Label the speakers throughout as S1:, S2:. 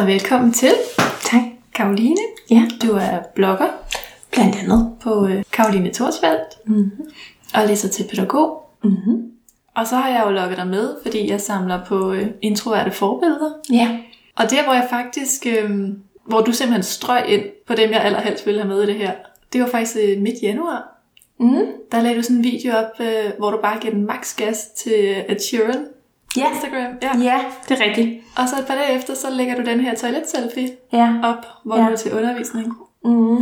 S1: Så velkommen til.
S2: Tak.
S1: Karoline.
S2: Ja.
S1: Du er blogger
S2: Blandt andet.
S1: på øh, Karoline Torsvald
S2: Mm-hmm.
S1: og læser til pædagog.
S2: Mm-hmm.
S1: Og så har jeg jo lukket dig med, fordi jeg samler på øh, introverte forbilleder.
S2: Ja.
S1: Og der, hvor jeg faktisk, øh, hvor du simpelthen strøg ind på dem, jeg allerhelst ville have med i det her, det var faktisk øh, midt januar.
S2: Mm.
S1: Der lagde du sådan en video op, øh, hvor du bare giver den max gas til Ed Sheeran
S2: Ja.
S1: Instagram. Ja.
S2: Ja, det er rigtigt.
S1: Og så et par dage efter, så lægger du den her toilet-selfie
S2: Ja.
S1: op, hvor
S2: Ja.
S1: du er til undervisning.
S2: Mm.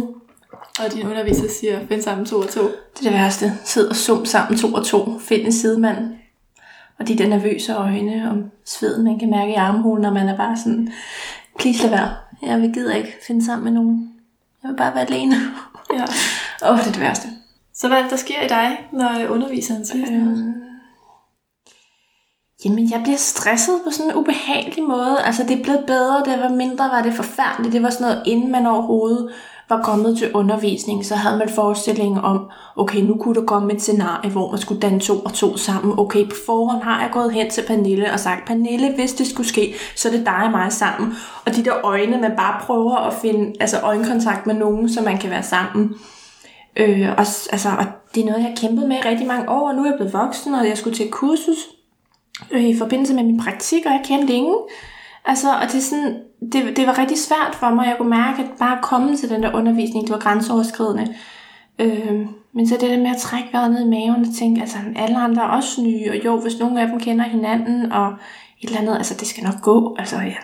S1: Og din underviser siger, find sammen to og to.
S2: Det er det værste. Sid og sum sammen to og to. Find en sidemand. Og de der nervøse øjne om sveden, man kan mærke i armhulen, når man er bare sådan, please lad være. Jeg vil gider ikke finde sammen med nogen. Jeg vil bare være alene.
S1: Ja.
S2: Åh, oh, det er det værste.
S1: Så hvad er der sker i dig, når underviseren siger?
S2: Øhm, Jamen, jeg bliver stresset på sådan en ubehagelig måde. Altså, det er blevet bedre, det var mindre, var det forfærdeligt. Det var sådan noget, inden man overhovedet var kommet til undervisning, så havde man forestillingen om, okay, nu kunne der komme et scenarie, hvor man skulle danne to og to sammen. Okay, på forhånd har jeg gået hen til Pernille og sagt, Pernille, hvis det skulle ske, så er det dig og mig sammen. Og de der øjne, man bare prøver at finde altså øjenkontakt med nogen, så man kan være sammen. Øh, og, altså, og det er noget, jeg har kæmpet med i rigtig mange år, og nu er jeg blevet voksen, og jeg skulle til et kursus øh, i forbindelse med min praktik, og jeg kendte ingen. Altså, og det, er sådan, det, det var rigtig svært for mig. Jeg kunne mærke, at bare at komme til den der undervisning, det var grænseoverskridende. Øh, men så det der med at trække vejret ned i maven og tænke, altså alle andre er også nye, og jo, hvis nogle af dem kender hinanden, og et eller andet, altså det skal nok gå. Altså, ja,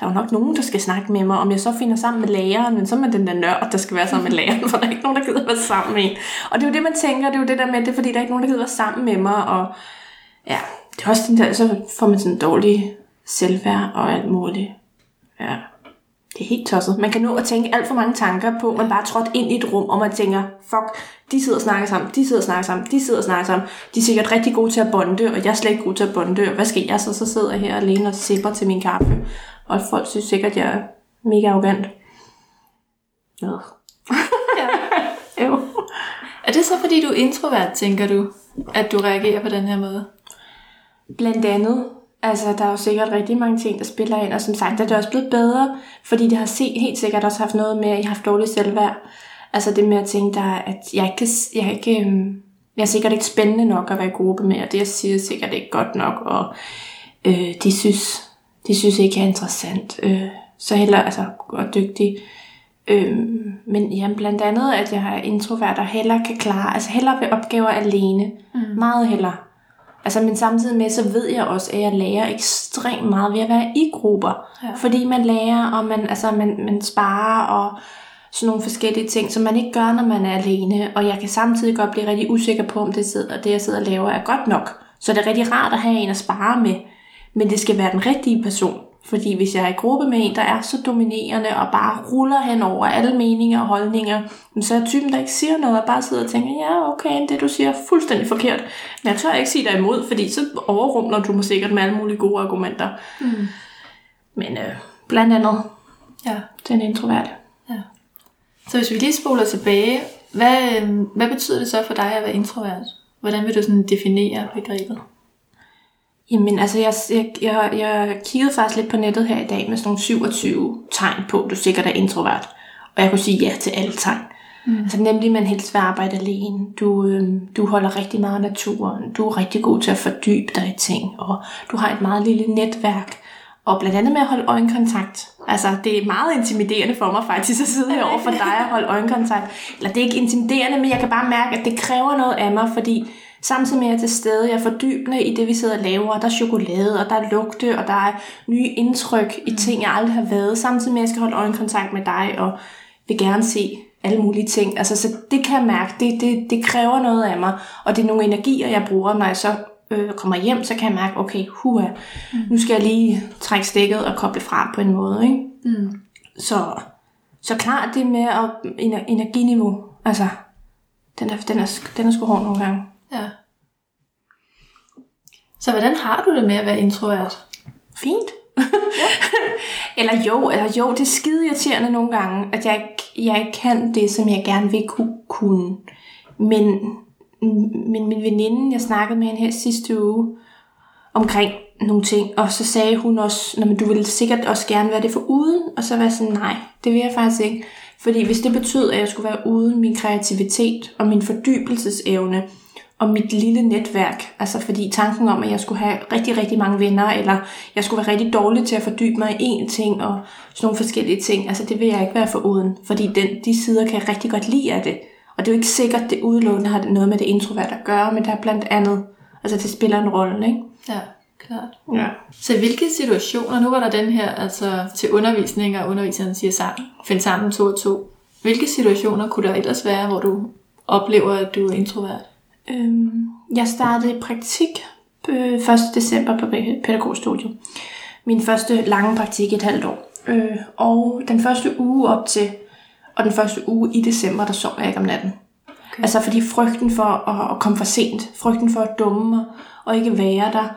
S2: der er jo nok nogen, der skal snakke med mig, om jeg så finder sammen med læreren, men så med den der nørd, der skal være sammen med læreren, for der er ikke nogen, der gider være sammen med en. Og det er jo det, man tænker, det er jo det der med, det er fordi, der er ikke nogen, der gider være sammen med mig, og ja, det er også den der, så får man sådan dårlig selvværd og alt muligt. Ja, det er helt tosset. Man kan nå at tænke alt for mange tanker på, man bare trådt ind i et rum, og man tænker, fuck, de sidder og snakker sammen, de sidder og snakker sammen, de sidder og snakker sammen. De er sikkert rigtig gode til at bonde, og jeg er slet ikke god til at bonde. Og hvad skal jeg så? Så sidder jeg her alene og sipper til min kaffe. Og folk synes sikkert, at jeg er mega arrogant. Ja.
S1: Ja.
S2: Jo.
S1: Er det så, fordi du er introvert, tænker du, at du reagerer på den her måde?
S2: Blandt andet, altså der er jo sikkert rigtig mange ting, der spiller ind, og som sagt er det også blevet bedre, fordi det har set, helt sikkert også haft noget med, at jeg har haft dårligt selvværd. Altså det med at tænke, der, at jeg ikke, jeg ikke øhm, jeg er sikkert ikke spændende nok at være i gruppe med, og det jeg siger er sikkert ikke godt nok, og øh, de, synes, de synes ikke, jeg er interessant. Øh, så heller, altså, og dygtig. Øhm, men ja, blandt andet, at jeg er introvert og heller kan klare, altså heller ved opgaver alene. Mm. Meget heller. Altså, men samtidig med, så ved jeg også, at jeg lærer ekstremt meget ved at være i grupper.
S1: Ja.
S2: Fordi man lærer, og man, altså, man, man sparer, og sådan nogle forskellige ting, som man ikke gør, når man er alene. Og jeg kan samtidig godt blive rigtig usikker på, om det, sidder, det jeg sidder og laver, er godt nok. Så det er rigtig rart at have en at spare med. Men det skal være den rigtige person. Fordi hvis jeg er i gruppe med en, der er så dominerende og bare ruller hen over alle meninger og holdninger, så er typen, der ikke siger noget og bare sidder og tænker, ja, okay, det du siger er fuldstændig forkert. Men jeg tør ikke sige dig imod, fordi så overrumler du mig sikkert med alle mulige gode argumenter.
S1: Mm.
S2: Men øh, blandt andet,
S1: Ja.
S2: den introvert.
S1: ja. Så hvis vi lige spoler tilbage, hvad, øh, hvad betyder det så for dig at være introvert? Hvordan vil du sådan definere begrebet?
S2: Jamen, altså, jeg, jeg, jeg, kiggede faktisk lidt på nettet her i dag med sådan nogle 27 tegn på, du sikkert er introvert. Og jeg kunne sige ja til alle tegn. Mm. Altså nemlig, man helst vil arbejde alene. Du, øh, du holder rigtig meget af naturen. Du er rigtig god til at fordybe dig i ting. Og du har et meget lille netværk. Og blandt andet med at holde øjenkontakt. Altså, det er meget intimiderende for mig faktisk at sidde herovre for dig og holde øjenkontakt. Eller det er ikke intimiderende, men jeg kan bare mærke, at det kræver noget af mig, fordi samtidig med at jeg er til stede, jeg er fordybende i det, vi sidder og laver. Og der er chokolade, og der er lugte, og der er nye indtryk i ting, jeg aldrig har været. Samtidig med at jeg skal holde øjenkontakt med dig, og vil gerne se alle mulige ting. Altså, så det kan jeg mærke, det, det, det kræver noget af mig. Og det er nogle energier, jeg bruger, når jeg så øh, kommer hjem, så kan jeg mærke, okay, huha, mm. nu skal jeg lige trække stikket og koble fra på en måde. Ikke?
S1: Mm.
S2: Så, så klart det med at, ener- energiniveau, altså, den er, den er, den er sgu hård nogle gange.
S1: Ja. Så hvordan har du det med at være introvert?
S2: Fint. eller jo, eller jo, det er skide irriterende nogle gange, at jeg ikke, jeg ikke kan det, som jeg gerne vil kunne. kunne. Men, men min veninde, jeg snakkede med hende her sidste uge, omkring nogle ting, og så sagde hun også, men du ville sikkert også gerne være det for uden, og så var jeg sådan, nej, det vil jeg faktisk ikke. Fordi hvis det betød, at jeg skulle være uden min kreativitet og min fordybelsesevne, og mit lille netværk. Altså fordi tanken om, at jeg skulle have rigtig, rigtig mange venner, eller jeg skulle være rigtig dårlig til at fordybe mig i én ting, og sådan nogle forskellige ting, altså det vil jeg ikke være for uden. Fordi den, de sider kan jeg rigtig godt lide af det. Og det er jo ikke sikkert, at det udelukkende har noget med det introvert at gøre, men der er blandt andet, altså det spiller en rolle, ikke?
S1: Ja, klart.
S2: Ja.
S1: Så i hvilke situationer, nu var der den her altså til undervisning, og underviseren siger sammen, find sammen to og to. Hvilke situationer kunne der ellers være, hvor du oplever, at du er introvert?
S2: Øhm, jeg startede i praktik øh, 1. december på pædagogstudiet. Min første lange praktik i et halvt år. Øh, og den første uge op til, og den første uge i december, der sov jeg ikke om natten. Okay. Altså fordi frygten for at, at komme for sent, frygten for at dumme mig, og ikke være der,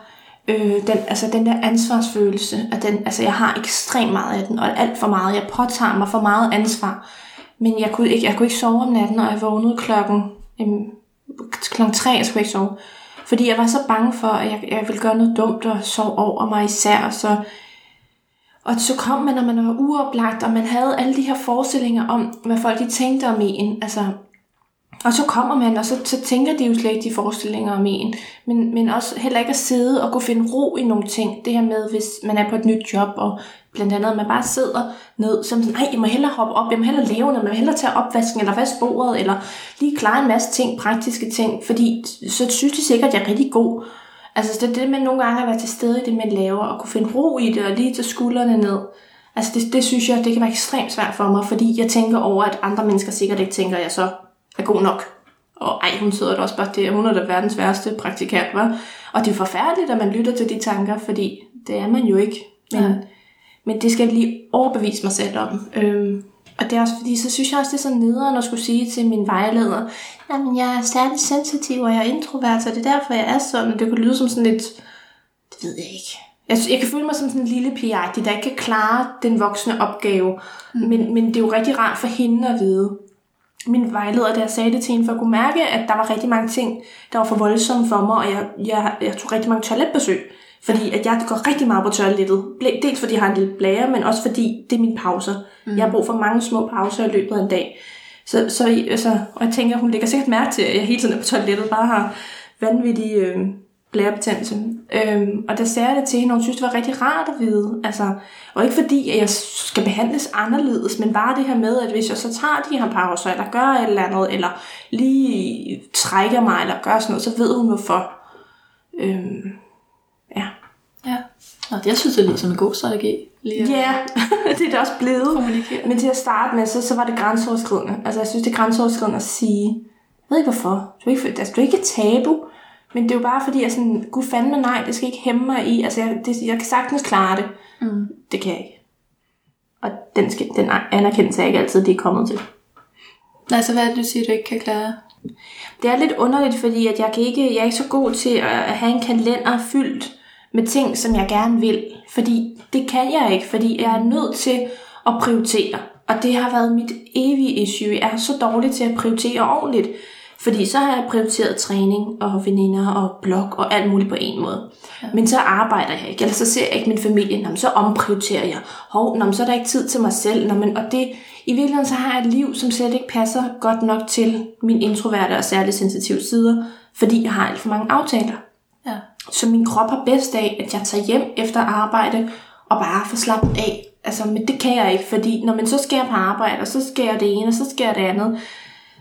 S2: øh, den, altså den der ansvarsfølelse, at den, altså jeg har ekstremt meget af den, og alt for meget. Jeg påtager mig for meget ansvar. Men jeg kunne ikke, jeg kunne ikke sove om natten, og jeg vågnede klokken, øhm, klokken tre, jeg skulle ikke sove. Fordi jeg var så bange for, at jeg, jeg ville gøre noget dumt og sove over mig især. Så, og så kom man, når man var uoplagt, og man havde alle de her forestillinger om, hvad folk de tænkte om en. Altså, og så kommer man, og så, så tænker de jo slet ikke de forestillinger om en. Men, men også heller ikke at sidde og kunne finde ro i nogle ting. Det her med, hvis man er på et nyt job, og blandt andet, at man bare sidder ned, som sådan, nej, jeg må hellere hoppe op, jeg må hellere lave noget, jeg må hellere tage opvasken, eller vaske bordet, eller lige klare en masse ting, praktiske ting, fordi så synes de sikkert, at jeg er rigtig god. Altså det er det med nogle gange at være til stede i det, man laver, og kunne finde ro i det, og lige tage skuldrene ned. Altså det, det synes jeg, det kan være ekstremt svært for mig, fordi jeg tænker over, at andre mennesker sikkert ikke tænker, at jeg så er god nok. Og ej, hun sidder da også bare det, hun er da verdens værste praktikant, var. Og det er forfærdeligt, at man lytter til de tanker, fordi det er man jo ikke. Men, ja men det skal jeg lige overbevise mig selv om. Øhm, og det er også fordi, så synes jeg også, det er så nederen at skulle sige til min vejleder, jamen jeg er særligt sensitiv, og jeg er introvert, så det er derfor, jeg er sådan. Og det kunne lyde som sådan lidt, det ved jeg ikke. Jeg, jeg kan føle mig som sådan en lille pige, der ikke kan klare den voksne opgave. Mm. Men, men det er jo rigtig rart for hende at vide, min vejleder, jeg sagde det til hende, for at kunne mærke, at der var rigtig mange ting, der var for voldsomme for mig, og jeg, jeg, jeg tog rigtig mange toiletbesøg. Fordi at jeg går rigtig meget på toilettet. Dels fordi jeg har en lille blære, men også fordi det er mine pauser. Mm. Jeg har brug for mange små pauser i løbet af en dag. Så, så altså, og jeg tænker, hun lægger sikkert mærke til, at jeg hele tiden er på toilettet, bare har vanvittige øh, blærebetændelse. Øhm, og der sagde jeg det til hende, og hun synes, det var rigtig rart at vide. Altså, og ikke fordi, at jeg skal behandles anderledes, men bare det her med, at hvis jeg så tager de her pauser, eller gør et eller andet, eller lige trækker mig, eller gør sådan noget, så ved hun hvorfor. Øhm.
S1: Nå, jeg synes, det lyder som en god strategi.
S2: Ja, yeah, det er det også blevet. Men til at starte med, så, så var det grænseoverskridende. Altså, jeg synes, det er grænseoverskridende at sige, jeg ved ikke hvorfor. Du er ikke, altså, du er ikke tabu. Men det er jo bare fordi, jeg sådan, gud fandme nej, det skal ikke hæmme mig i. Altså, jeg, det, jeg kan sagtens klare det. Mm. Det kan jeg ikke. Og den, skal, den anerkendelse er ikke altid, det er kommet til.
S1: Nej, så hvad er det, du siger, du ikke kan klare?
S2: Det er lidt underligt, fordi at jeg, kan ikke, jeg er ikke så god til at have en kalender fyldt med ting, som jeg gerne vil. Fordi det kan jeg ikke, fordi jeg er nødt til at prioritere. Og det har været mit evige issue. Jeg er så dårlig til at prioritere ordentligt. Fordi så har jeg prioriteret træning og veninder og blog og alt muligt på en måde. Ja. Men så arbejder jeg ikke, eller så ser jeg ikke min familie, Nå, så omprioriterer jeg. Hov, nå, så er der ikke tid til mig selv. Nå, men, og det, i virkeligheden så har jeg et liv, som slet ikke passer godt nok til min introverte og særligt sensitive sider, fordi jeg har alt for mange aftaler. Så min krop har bedst af, at jeg tager hjem efter arbejde og bare får slappet af. Altså, men det kan jeg ikke, fordi når man så skal jeg på arbejde, og så skal jeg det ene, og så skal jeg det andet,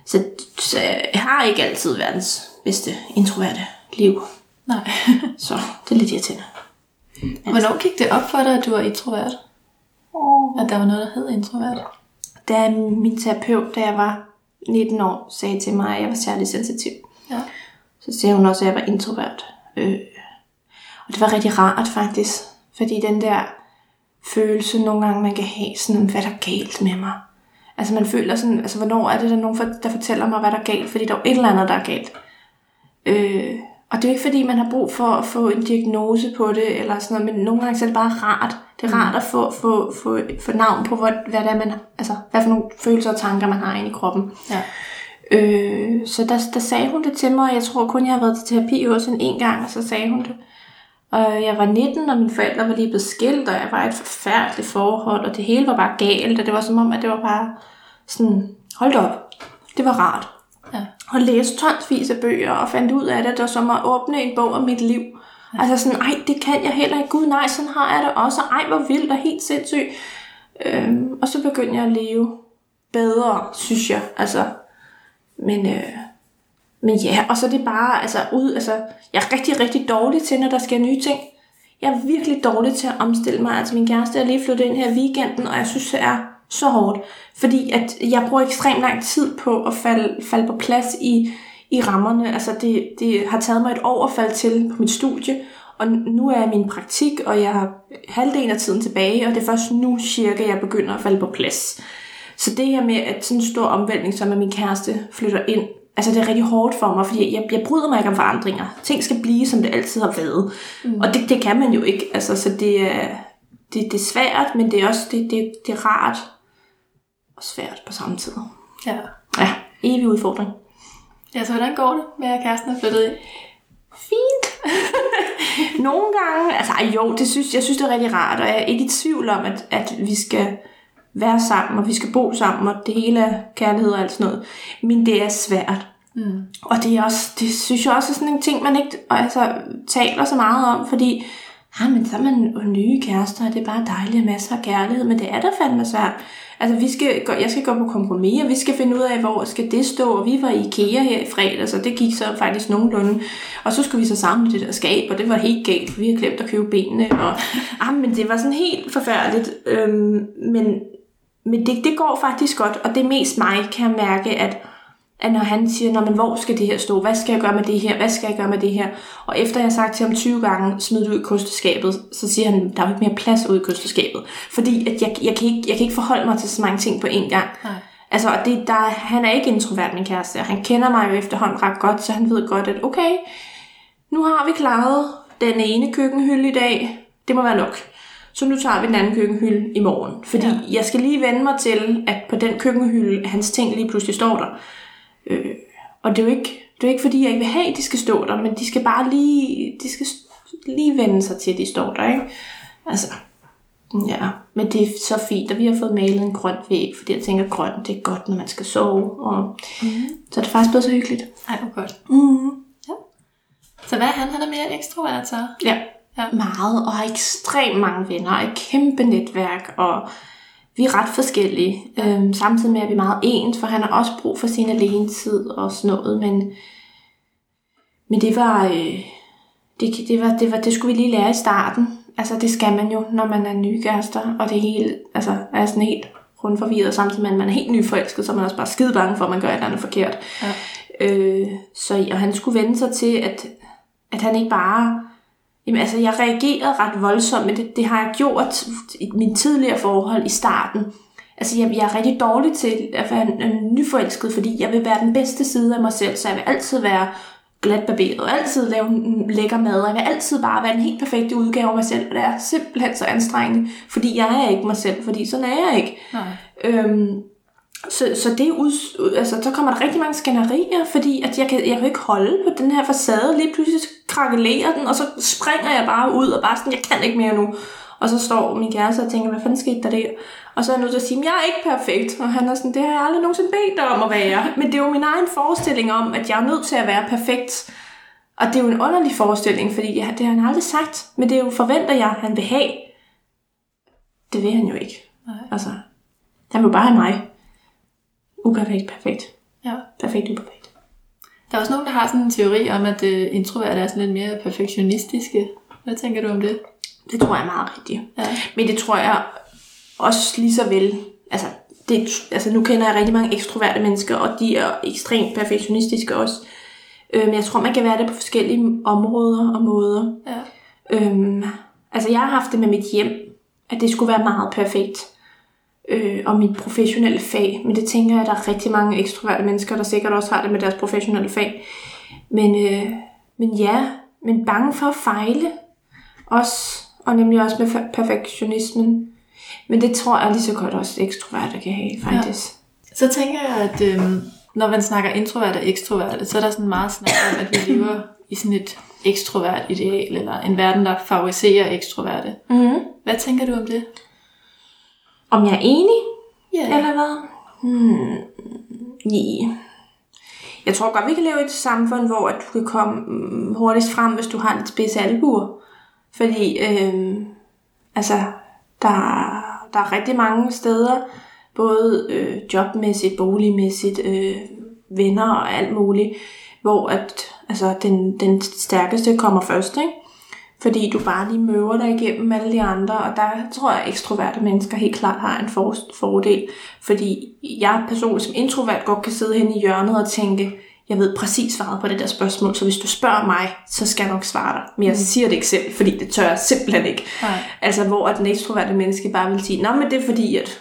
S2: så, så jeg har ikke altid verdens bedste introverte liv.
S1: Nej.
S2: så det er lidt irriterende.
S1: Altså. Hvornår gik det op for dig, at du var introvert? Oh. At der var noget, der hed introvert?
S2: Da min terapeut, da jeg var 19 år, sagde til mig, at jeg var særlig sensitiv. Ja. Så sagde hun også, at jeg var introvert. Øh, og det var rigtig rart faktisk, fordi den der følelse nogle gange, man kan have sådan, hvad der er galt med mig. Altså man føler sådan, altså hvornår er det, der er nogen, der fortæller mig, hvad der er galt, fordi der er jo et eller andet, der er galt. Øh, og det er jo ikke fordi, man har brug for at få en diagnose på det, eller sådan noget, men nogle gange så er det bare rart. Det er rart at få, få, få, få navn på, hvad, hvad det er, man, altså, hvad for nogle følelser og tanker, man har inde i kroppen.
S1: Ja.
S2: Øh, så der, der sagde hun det til mig, og jeg tror kun, jeg har været til terapi hos hende en gang, og så sagde hun det. Og jeg var 19, og mine forældre var lige blevet skilt, og jeg var i et forfærdeligt forhold, og det hele var bare galt, og det var som om, at det var bare sådan, hold op, det var rart.
S1: Ja.
S2: Og læste tonsvis af bøger, og fandt ud af det, det var som at åbne en bog om mit liv. Ja. Altså sådan, ej, det kan jeg heller ikke. Gud, nej, sådan har jeg det også. Ej, hvor vildt og helt sindssygt. Øhm, og så begyndte jeg at leve bedre, synes jeg. Altså, men, øh, men ja, og så er det bare, altså, ud, altså, jeg er rigtig, rigtig dårlig til, når der sker nye ting. Jeg er virkelig dårlig til at omstille mig. Altså, min kæreste er lige flyttet ind her i weekenden, og jeg synes, det er så hårdt. Fordi at jeg bruger ekstremt lang tid på at falde, falde på plads i, i rammerne. Altså, det, det har taget mig et år at falde til på mit studie, og nu er jeg min praktik, og jeg har halvdelen af tiden tilbage, og det er først nu cirka, jeg begynder at falde på plads. Så det her med, at sådan en stor omvæltning, som at min kæreste flytter ind, altså det er rigtig hårdt for mig, fordi jeg, jeg bryder mig ikke om forandringer. Ting skal blive, som det altid har været. Mm. Og det, det kan man jo ikke. Altså, så det er, det, det er svært, men det er også det, det, det er rart og svært på samme tid.
S1: Ja.
S2: Ja, evig udfordring.
S1: Ja, så hvordan går det med, at kæresten er flyttet ind?
S2: Fint. Nogle gange, altså jo, det synes, jeg synes, det er rigtig rart, og jeg er ikke i tvivl om, at, at vi skal være sammen, og vi skal bo sammen, og det hele er kærlighed og alt sådan noget. Men det er svært.
S1: Mm.
S2: Og det, er også, det synes jeg også er sådan en ting, man ikke altså, taler så meget om, fordi ah, men så er man jo nye kærester, og det er bare dejligt og masser af kærlighed, men det er da fandme svært. Altså, vi skal, gå, jeg skal gå på kompromis, og vi skal finde ud af, hvor skal det stå, og vi var i IKEA her i fredag, så det gik så faktisk nogenlunde. Og så skulle vi så samle det der skab, og det var helt galt, for vi har glemt at købe benene, og ah, men det var sådan helt forfærdeligt. Øhm, men men det, det går faktisk godt, og det er mest mig, kan jeg mærke, at, at når han siger, Nå, men hvor skal det her stå? Hvad skal jeg gøre med det her? Hvad skal jeg gøre med det her? Og efter jeg har sagt til ham 20 gange, smid det ud i kosteskabet, så siger han, der er jo ikke mere plads ud i kosteskabet. Fordi at jeg, jeg, kan ikke, jeg kan ikke forholde mig til så mange ting på én gang.
S1: Nej.
S2: Altså, og det, der, han er ikke introvert, min kæreste. Han kender mig jo efterhånden ret godt, så han ved godt, at okay, nu har vi klaret den ene køkkenhylde i dag. Det må være nok så nu tager vi den anden køkkenhylde i morgen. Fordi ja. jeg skal lige vende mig til, at på den køkkenhylde, hans ting lige pludselig står der. Øh, og det er jo ikke, det er jo ikke fordi, jeg ikke vil have, at de skal stå der, men de skal bare lige, de skal lige vende sig til, at de står der, ikke? Altså, ja, men det er så fint, at vi har fået malet en grøn væg, fordi jeg tænker, grøn, det er godt, når man skal sove, og mm. så er det faktisk blevet så hyggeligt.
S1: Ej, hvor godt.
S2: Mm.
S1: Ja. Så hvad han? Han er mere ekstrovert, så?
S2: Ja,
S1: Ja.
S2: meget, og har ekstremt mange venner, og et kæmpe netværk, og vi er ret forskellige. Øhm, samtidig med, at vi er meget ens, for han har også brug for sin alenetid og sådan noget, men, men det var, øh, det, det, var, det var, det skulle vi lige lære i starten. Altså, det skal man jo, når man er nye kærester, og det hele, altså, er sådan helt rundt forvirret, samtidig med, at man er helt nyforelsket, så er man også bare skide bange for, at man gør et eller andet forkert.
S1: Ja.
S2: Øh, så og han skulle vende sig til, at, at han ikke bare Jamen altså, jeg reagerede ret voldsomt, men det, det har jeg gjort i min tidligere forhold i starten. Altså, jeg, jeg er rigtig dårlig til at være nyforelsket, fordi jeg vil være den bedste side af mig selv, så jeg vil altid være glatbarberet, og altid lave en lækker mad, og jeg vil altid bare være den helt perfekte udgave af mig selv, og det er simpelthen så anstrengende, fordi jeg er ikke mig selv, fordi sådan er jeg ikke.
S1: Nej.
S2: Øhm, så, så det ud, altså, så kommer der rigtig mange skænderier, fordi at jeg, kan, jeg kan ikke holde på den her facade. Lige pludselig krakelerer den, og så springer jeg bare ud og bare sådan, jeg kan ikke mere nu. Og så står min kæreste og tænker, hvad fanden skete der der? Og så er jeg nødt til at sige, jeg er ikke perfekt. Og han er sådan, det har jeg aldrig nogensinde bedt dig om at være. Men det er jo min egen forestilling om, at jeg er nødt til at være perfekt. Og det er jo en underlig forestilling, fordi ja, det har han aldrig sagt. Men det er jo forventer jeg, han vil have. Det vil han jo ikke.
S1: Nej.
S2: Altså, han vil bare have mig. Uperfekt, perfekt.
S1: Ja.
S2: Perfekt, uperfekt.
S1: Der er også nogen, der har sådan en teori om, at uh, introverte er sådan lidt mere perfektionistiske. Hvad tænker du om det?
S2: Det tror jeg er meget rigtigt.
S1: Ja.
S2: Men det tror jeg også lige så vel. Altså, det, altså nu kender jeg rigtig mange ekstroverte mennesker, og de er ekstremt perfektionistiske også. Øh, men jeg tror, man kan være det på forskellige områder og måder.
S1: Ja.
S2: Øhm, altså, jeg har haft det med mit hjem, at det skulle være meget perfekt. Øh, og mit professionelle fag. Men det tænker jeg, at der er rigtig mange ekstroverte mennesker, der sikkert også har det med deres professionelle fag. Men, øh, men ja, men bange for at fejle. Også, og nemlig også med perfektionismen. Men det tror jeg lige så godt også ekstroverte kan have, faktisk.
S1: Ja. Så tænker jeg, at øhm, når man snakker introvert og ekstrovert, så er der sådan meget snak om, at vi lever i sådan et ekstrovert ideal, eller en verden, der favoriserer ekstroverte.
S2: Mm-hmm.
S1: Hvad tænker du om det?
S2: Om jeg er enig?
S1: Ja.
S2: Eller hvad? Hmm. Yeah. Jeg tror godt, vi kan leve i et samfund, hvor at du kan komme mm, hurtigst frem, hvis du har lidt spids albuer. Fordi, øh, altså, der, der er rigtig mange steder, både øh, jobmæssigt, boligmæssigt, øh, venner og alt muligt, hvor at, altså, den, den stærkeste kommer først, ikke? Fordi du bare lige møver dig igennem alle de andre, og der tror jeg, at ekstroverte mennesker helt klart har en for, fordel. Fordi jeg personligt som introvert godt kan sidde hen i hjørnet og tænke, jeg ved præcis svaret på det der spørgsmål, så hvis du spørger mig, så skal jeg nok svare dig. Men jeg mm. siger det ikke selv, fordi det tør jeg simpelthen ikke.
S1: Nej.
S2: Altså, hvor den ekstroverte menneske bare vil sige, nå, men det er fordi, at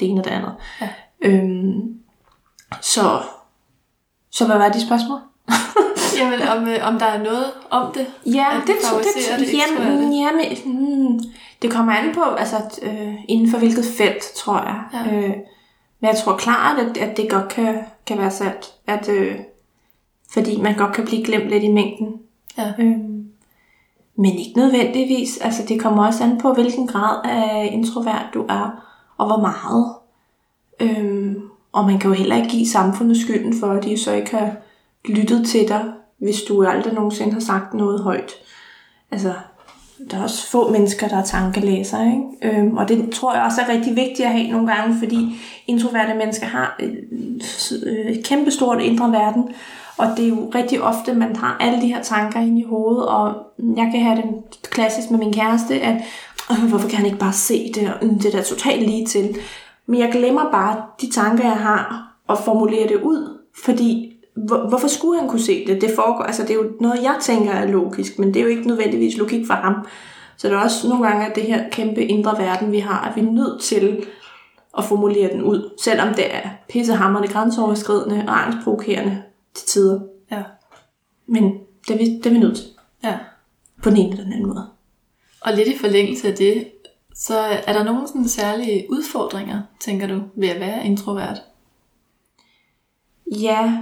S2: det ene og det andet.
S1: Ja.
S2: Øhm, så, så hvad var de spørgsmål?
S1: Jamen, om, øh, om der er noget om det?
S2: Ja,
S1: at
S2: det,
S1: favoriserer
S2: det, det, jamen, jamen, hmm, det kommer an på, altså øh, inden for hvilket felt, tror jeg.
S1: Ja.
S2: Øh, men jeg tror klart, at, at det godt kan, kan være sandt, at, øh, fordi man godt kan blive glemt lidt i mængden.
S1: Ja.
S2: Øhm, men ikke nødvendigvis. Altså, det kommer også an på, hvilken grad af introvert du er, og hvor meget. Øhm, og man kan jo heller ikke give samfundet skylden for, at de så ikke har lyttet til dig, hvis du aldrig nogensinde har sagt noget højt. Altså, der er også få mennesker, der er tankelæser, ikke? Øhm, og det tror jeg også er rigtig vigtigt at have nogle gange, fordi introverte mennesker har øh, øh, et, kæmpestort indre verden, og det er jo rigtig ofte, man har alle de her tanker inde i hovedet, og jeg kan have det klassisk med min kæreste, at hvorfor kan han ikke bare se det, og mm, det der totalt lige til. Men jeg glemmer bare de tanker, jeg har, og formulerer det ud, fordi hvor, hvorfor skulle han kunne se det? Det foregår, altså det er jo noget, jeg tænker er logisk, men det er jo ikke nødvendigvis logik for ham. Så der er også nogle gange, at det her kæmpe indre verden, vi har, at vi er nødt til at formulere den ud, selvom det er pissehammerende, grænseoverskridende og angstprovokerende til tider.
S1: Ja.
S2: Men det er vi, det er vi nødt til.
S1: Ja.
S2: På den ene eller den anden måde.
S1: Og lidt i forlængelse af det, så er der nogle sådan særlige udfordringer, tænker du, ved at være introvert?
S2: Ja.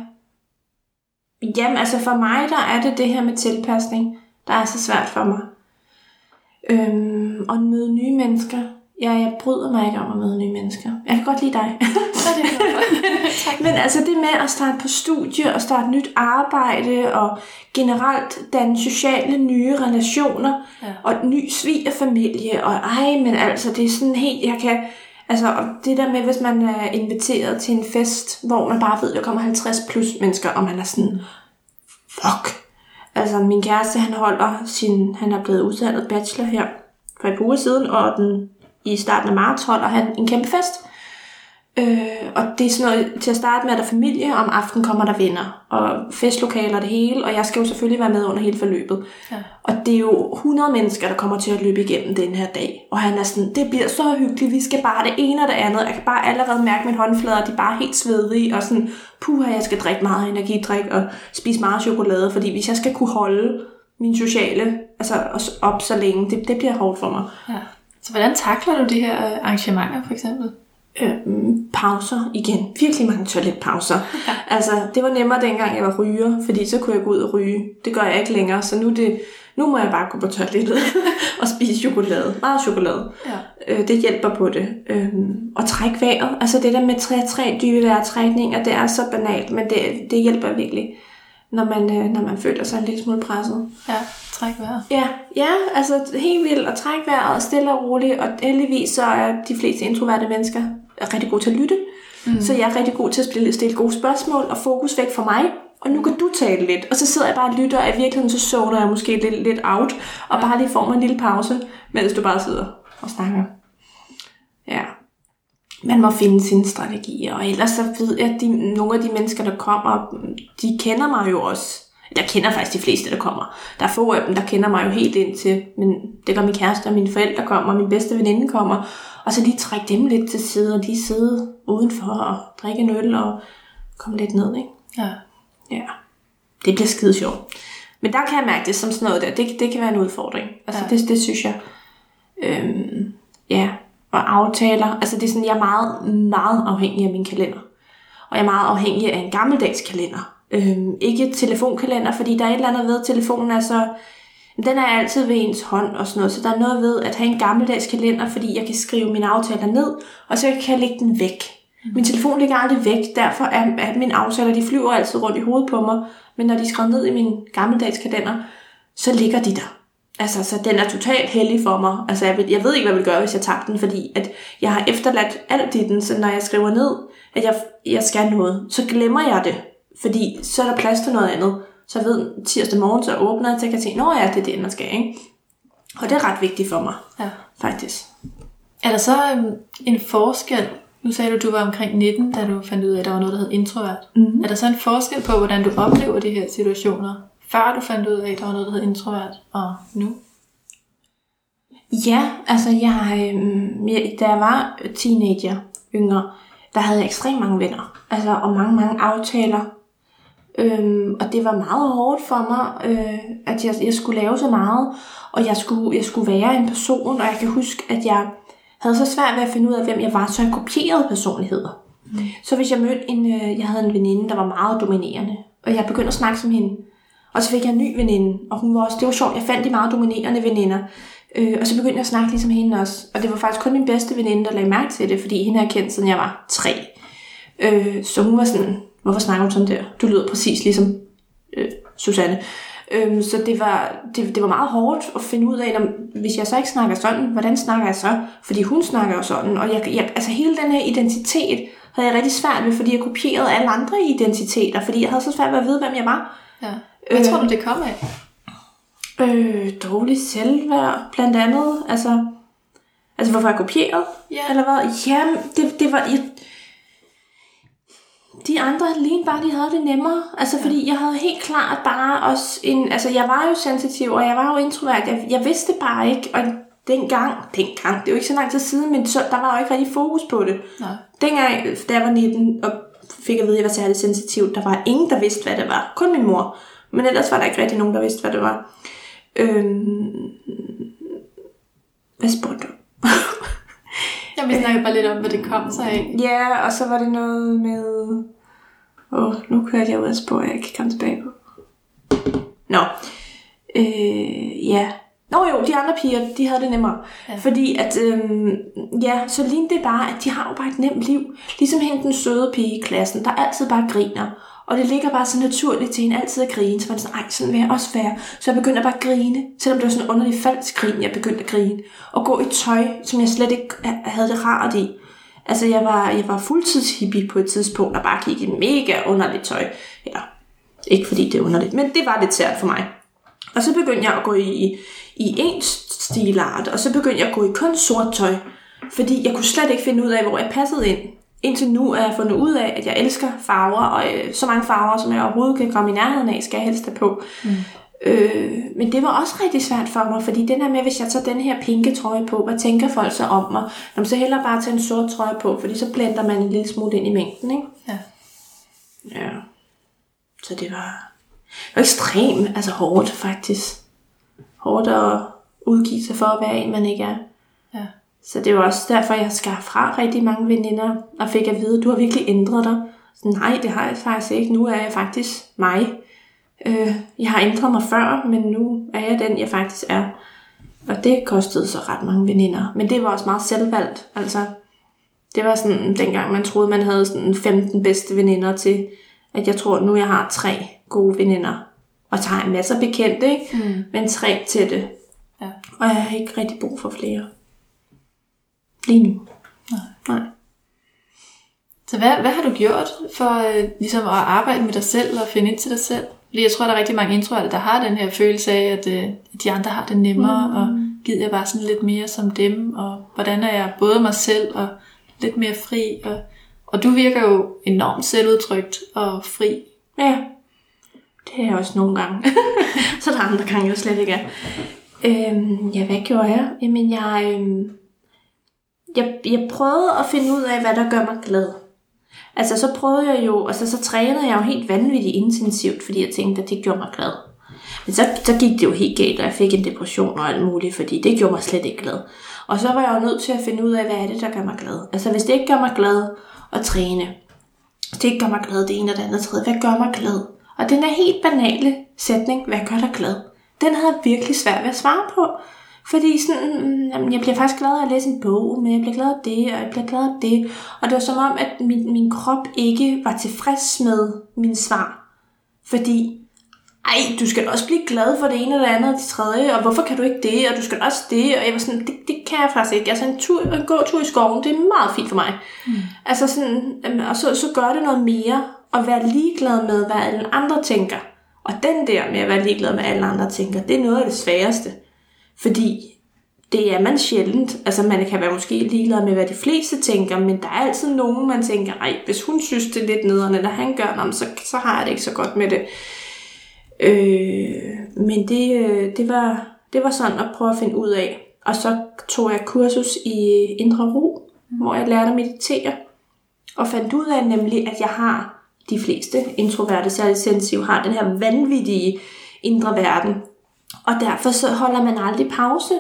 S2: Jamen, altså for mig, der er det det her med tilpasning, der er så svært for mig. Øhm, og møde nye mennesker. Ja, jeg bryder mig ikke om at møde nye mennesker. Jeg kan godt lide dig. Men altså det med at starte på studie og starte nyt arbejde og generelt danne sociale nye relationer
S1: Ja.
S2: og ny svigerfamilie og ej, men altså det er sådan helt, jeg kan, altså det der med, hvis man er inviteret til en fest, hvor man bare ved, at der kommer 50 plus mennesker, og man er sådan, fuck. Altså min kæreste, han holder sin, han er blevet uddannet bachelor her for et par uger siden, og den, i starten af marts holder han en kæmpe fest. Øh, og det er sådan noget, til at starte med, at der er familie, om aftenen kommer der venner, og festlokaler og det hele, og jeg skal jo selvfølgelig være med under hele forløbet.
S1: Ja.
S2: Og det er jo 100 mennesker, der kommer til at løbe igennem den her dag. Og han er sådan, det bliver så hyggeligt, vi skal bare det ene og det andet. Jeg kan bare allerede mærke mine håndflader, de er bare helt svedige, og sådan, puha, jeg skal drikke meget energidrik og spise meget chokolade, fordi hvis jeg skal kunne holde min sociale altså, op så længe, det, det bliver hårdt for mig.
S1: Ja. Så hvordan takler du de her arrangementer, for eksempel?
S2: Øhm, pauser igen. Virkelig mange toiletpauser.
S1: Ja.
S2: Altså, det var nemmere dengang, jeg var ryger, fordi så kunne jeg gå ud og ryge. Det gør jeg ikke længere, så nu, det, nu må jeg bare gå på toilettet og spise chokolade. Meget chokolade.
S1: Ja.
S2: Øh, det hjælper på det. Øhm, og træk vejret. Altså det der med 3-3 dybe vejrtrækninger, det er så banalt, men det, det hjælper virkelig, når man, øh, når man føler sig en lille smule presset.
S1: Ja, træk vejret.
S2: Ja, ja, altså helt vildt at trække vejret stille og roligt, og heldigvis så er de fleste introverte mennesker rigtig gode til at lytte. Mm. Så jeg er rigtig god til at stille, stille gode spørgsmål og fokus væk fra mig. Og nu kan du tale lidt. Og så sidder jeg bare og lytter, og i virkeligheden så zoner jeg måske lidt, lidt out, og bare lige får mig en lille pause, mens du bare sidder og snakker. Ja. Man må finde sine strategier, og ellers så ved jeg, at de, nogle af de mennesker, der kommer, de kender mig jo også. Jeg kender faktisk de fleste, der kommer. Der er få af dem, der kender mig jo helt ind til, men det gør min kæreste og mine forældre kommer, og min bedste veninde kommer. Og så lige trække dem lidt til side, og de sidde udenfor og drikke en øl og komme lidt ned, ikke?
S1: Ja.
S2: Ja. Det bliver skide sjovt. Men der kan jeg mærke det som sådan noget der. Det, det kan være en udfordring. Altså
S1: Ja.
S2: det, det synes jeg. Øhm, ja. Og aftaler. Altså det er sådan, jeg er meget, meget afhængig af min kalender. Og jeg er meget afhængig af en gammeldags kalender. Øhm, ikke telefonkalender, fordi der er et eller andet ved, telefonen er så... Den er altid ved ens hånd og sådan noget, så der er noget ved at have en gammeldags kalender, fordi jeg kan skrive mine aftaler ned, og så kan jeg lægge den væk. Min telefon ligger aldrig væk, derfor er, er mine aftaler, de flyver altid rundt i hovedet på mig, men når de er skrevet ned i min gammeldags kalender, så ligger de der. Altså, så den er totalt heldig for mig. Altså, jeg, ved, jeg ved ikke, hvad jeg vil gøre, hvis jeg tabte den, fordi at jeg har efterladt alt i den, så når jeg skriver ned, at jeg, jeg skal noget, så glemmer jeg det. Fordi så er der plads til noget andet. Så jeg ved, tirsdag morgen, så åbner jeg, så jeg kan se, nå ja, det er det, man skal, ikke? Og det er ret vigtigt for mig,
S1: ja.
S2: faktisk.
S1: Er der så øhm, en forskel? Nu sagde du, du var omkring 19, da du fandt ud af, at der var noget, der hed introvert.
S2: Mhm.
S1: Er der så en forskel på, hvordan du oplever de her situationer, før du fandt ud af, at der var noget, der hed introvert, og nu?
S2: Ja, altså jeg, øhm, jeg, da jeg var teenager, yngre, der havde jeg ekstremt mange venner. Altså, og mange, mange aftaler. Øhm, og det var meget hårdt for mig, øh, at jeg, jeg skulle lave så meget. Og jeg skulle, jeg skulle være en person, og jeg kan huske, at jeg havde så svært ved at finde ud af, hvem jeg var, så jeg kopierede personligheder. Mm. Så hvis jeg mødte en, øh, jeg havde en veninde, der var meget dominerende, og jeg begyndte at snakke som hende, og så fik jeg en ny veninde, og hun var også, det var sjovt, jeg fandt de meget dominerende veninder, øh, og så begyndte jeg at snakke ligesom hende også. Og det var faktisk kun min bedste veninde, der lagde mærke til det, fordi hende har kendt, siden jeg var tre. Øh, så hun var sådan, hvorfor snakker hun sådan der? Du lyder præcis ligesom øh, Susanne. Øhm, så det var, det, det var meget hårdt at finde ud af, når, hvis jeg så ikke snakker sådan, hvordan snakker jeg så? Fordi hun snakker jo sådan, og jeg, jeg, altså hele den her identitet havde jeg rigtig svært ved, fordi jeg kopierede alle andre identiteter, fordi jeg havde så svært ved at vide, hvem jeg var.
S1: Ja. Hvad
S2: Øh.
S1: tror du, det kom af?
S2: Øh, dårlig selvværd, blandt andet. Altså, altså hvorfor jeg kopierede?
S1: Ja.
S2: Eller hvad? Jamen, det, det var... Jeg, de andre lignede bare, de havde det nemmere. Altså, ja. fordi jeg havde helt klart bare også en... Altså, jeg var jo sensitiv, og jeg var jo introvert. Jeg, jeg vidste bare ikke, og dengang, dengang, det er jo ikke så lang tid siden, men så, der var jo ikke rigtig fokus på det.
S1: Nej.
S2: Dengang, da jeg var 19 og fik at vide, at jeg var særlig sensitiv, der var ingen, der vidste, hvad det var. Kun min mor. Men ellers var der ikke rigtig nogen, der vidste, hvad det var. Øhm... Hvad spurgte du?
S1: Ja, vi snakkede bare lidt om, hvad det kom sig af.
S2: Ja, og så var det noget med... Åh, oh, nu kørte jeg ud af spor, jeg kan komme tilbage på. Nå. Øh, ja. Nå jo, de andre piger, de havde det nemmere.
S1: Ja.
S2: Fordi at, øhm, ja, så lignede det bare, at de har jo bare et nemt liv. Ligesom hende den søde pige i klassen, der altid bare griner. Og det ligger bare så naturligt til hende altid at grine. Så man er sådan, ej, sådan vil jeg også være. Så jeg begyndte bare at grine. Selvom det var sådan en underlig falsk grin, jeg begyndte at grine. Og gå i tøj, som jeg slet ikke havde det rart i. Altså, jeg var, jeg var fuldtidshippie på et tidspunkt, og bare gik i mega underligt tøj. Ja, ikke fordi det er underligt, men det var lidt sært for mig. Og så begyndte jeg at gå i, i en stilart, og så begyndte jeg at gå i kun sort tøj. Fordi jeg kunne slet ikke finde ud af, hvor jeg passede ind. Indtil nu er jeg fundet ud af, at jeg elsker farver, og øh, så mange farver, som jeg overhovedet kan komme i nærheden af, skal jeg helst have på. Mm. Øh, men det var også rigtig svært for mig, fordi den her med, hvis jeg tager den her pinke trøje på, hvad tænker folk så om mig? Jamen, så hellere bare tage en sort trøje på, fordi så blender man en lille smule ind i mængden, ikke?
S1: Ja.
S2: Ja. Så det var, det var ekstremt, altså hårdt faktisk. Hårdt at udgive sig for at være en, man ikke er.
S1: Ja.
S2: Så det var også derfor, jeg skar fra rigtig mange veninder, og fik at vide, du har virkelig ændret dig. Så, nej, det har jeg faktisk ikke. Nu er jeg faktisk mig. Øh, jeg har ændret mig før, men nu er jeg den, jeg faktisk er. Og det kostede så ret mange veninder. Men det var også meget selvvalgt. Altså, det var sådan, dengang man troede, man havde sådan 15 bedste veninder til, at jeg tror, nu jeg har tre gode veninder. Og så har jeg masser bekendte, ikke?
S1: Mm.
S2: Men tre til det.
S1: Ja.
S2: Og jeg har ikke rigtig brug for flere. Lige nu.
S1: Nej.
S2: Nej.
S1: Så hvad, hvad har du gjort for øh, ligesom at arbejde med dig selv og finde ind til dig selv? Fordi jeg tror, der er rigtig mange introverte, der har den her følelse af, at øh, de andre har det nemmere, mm. og gider jeg bare sådan lidt mere som dem, og hvordan er jeg både mig selv og lidt mere fri. Og, og du virker jo enormt selvudtrykt og fri.
S2: Ja. Det er jeg også nogle gange. så der andre gange, jeg slet ikke er. Øhm, ja, hvad gjorde jeg? Jamen, jeg, øhm, jeg, jeg prøvede at finde ud af, hvad der gør mig glad. Altså, så prøvede jeg jo, altså, så trænede jeg jo helt vanvittigt intensivt, fordi jeg tænkte, at det gjorde mig glad. Men så, så gik det jo helt galt, og jeg fik en depression og alt muligt, fordi det gjorde mig slet ikke glad. Og så var jeg jo nødt til at finde ud af, hvad er det, der gør mig glad. Altså, hvis det ikke gør mig glad at træne, hvis det ikke gør mig glad det ene og det andet tredje, hvad gør mig glad? Og den er helt banale sætning, hvad gør dig glad? Den havde jeg virkelig svært ved at svare på. Fordi sådan, jamen, jeg bliver faktisk glad af at læse en bog, men jeg bliver glad af det, og jeg bliver glad af det. Og det var som om, at min, min krop ikke var tilfreds med min svar. Fordi, ej, du skal også blive glad for det ene eller det andet og det tredje, og hvorfor kan du ikke det, og du skal også det, og jeg var sådan, det, det kan jeg faktisk ikke. Altså en, tur, en gåtur i skoven, det er meget fint for mig. Mm. Altså sådan, og så, så gør det noget mere, at være ligeglad med, hvad alle andre tænker. Og den der med at være ligeglad med, hvad alle andre tænker, det er noget af det sværeste. Fordi det er man sjældent. Altså man kan være måske ligeglad med, hvad de fleste tænker, men der er altid nogen, man tænker, ej, hvis hun synes, det er lidt nederne, eller han gør, så, så har jeg det ikke så godt med det. Øh, men det, øh, det, var, det var sådan at prøve at finde ud af. Og så tog jeg kursus i Indre Ro, hvor jeg lærte at meditere. Og fandt ud af nemlig, at jeg har de fleste introverte, særligt sensitive, har den her vanvittige indre verden, og derfor så holder man aldrig pause.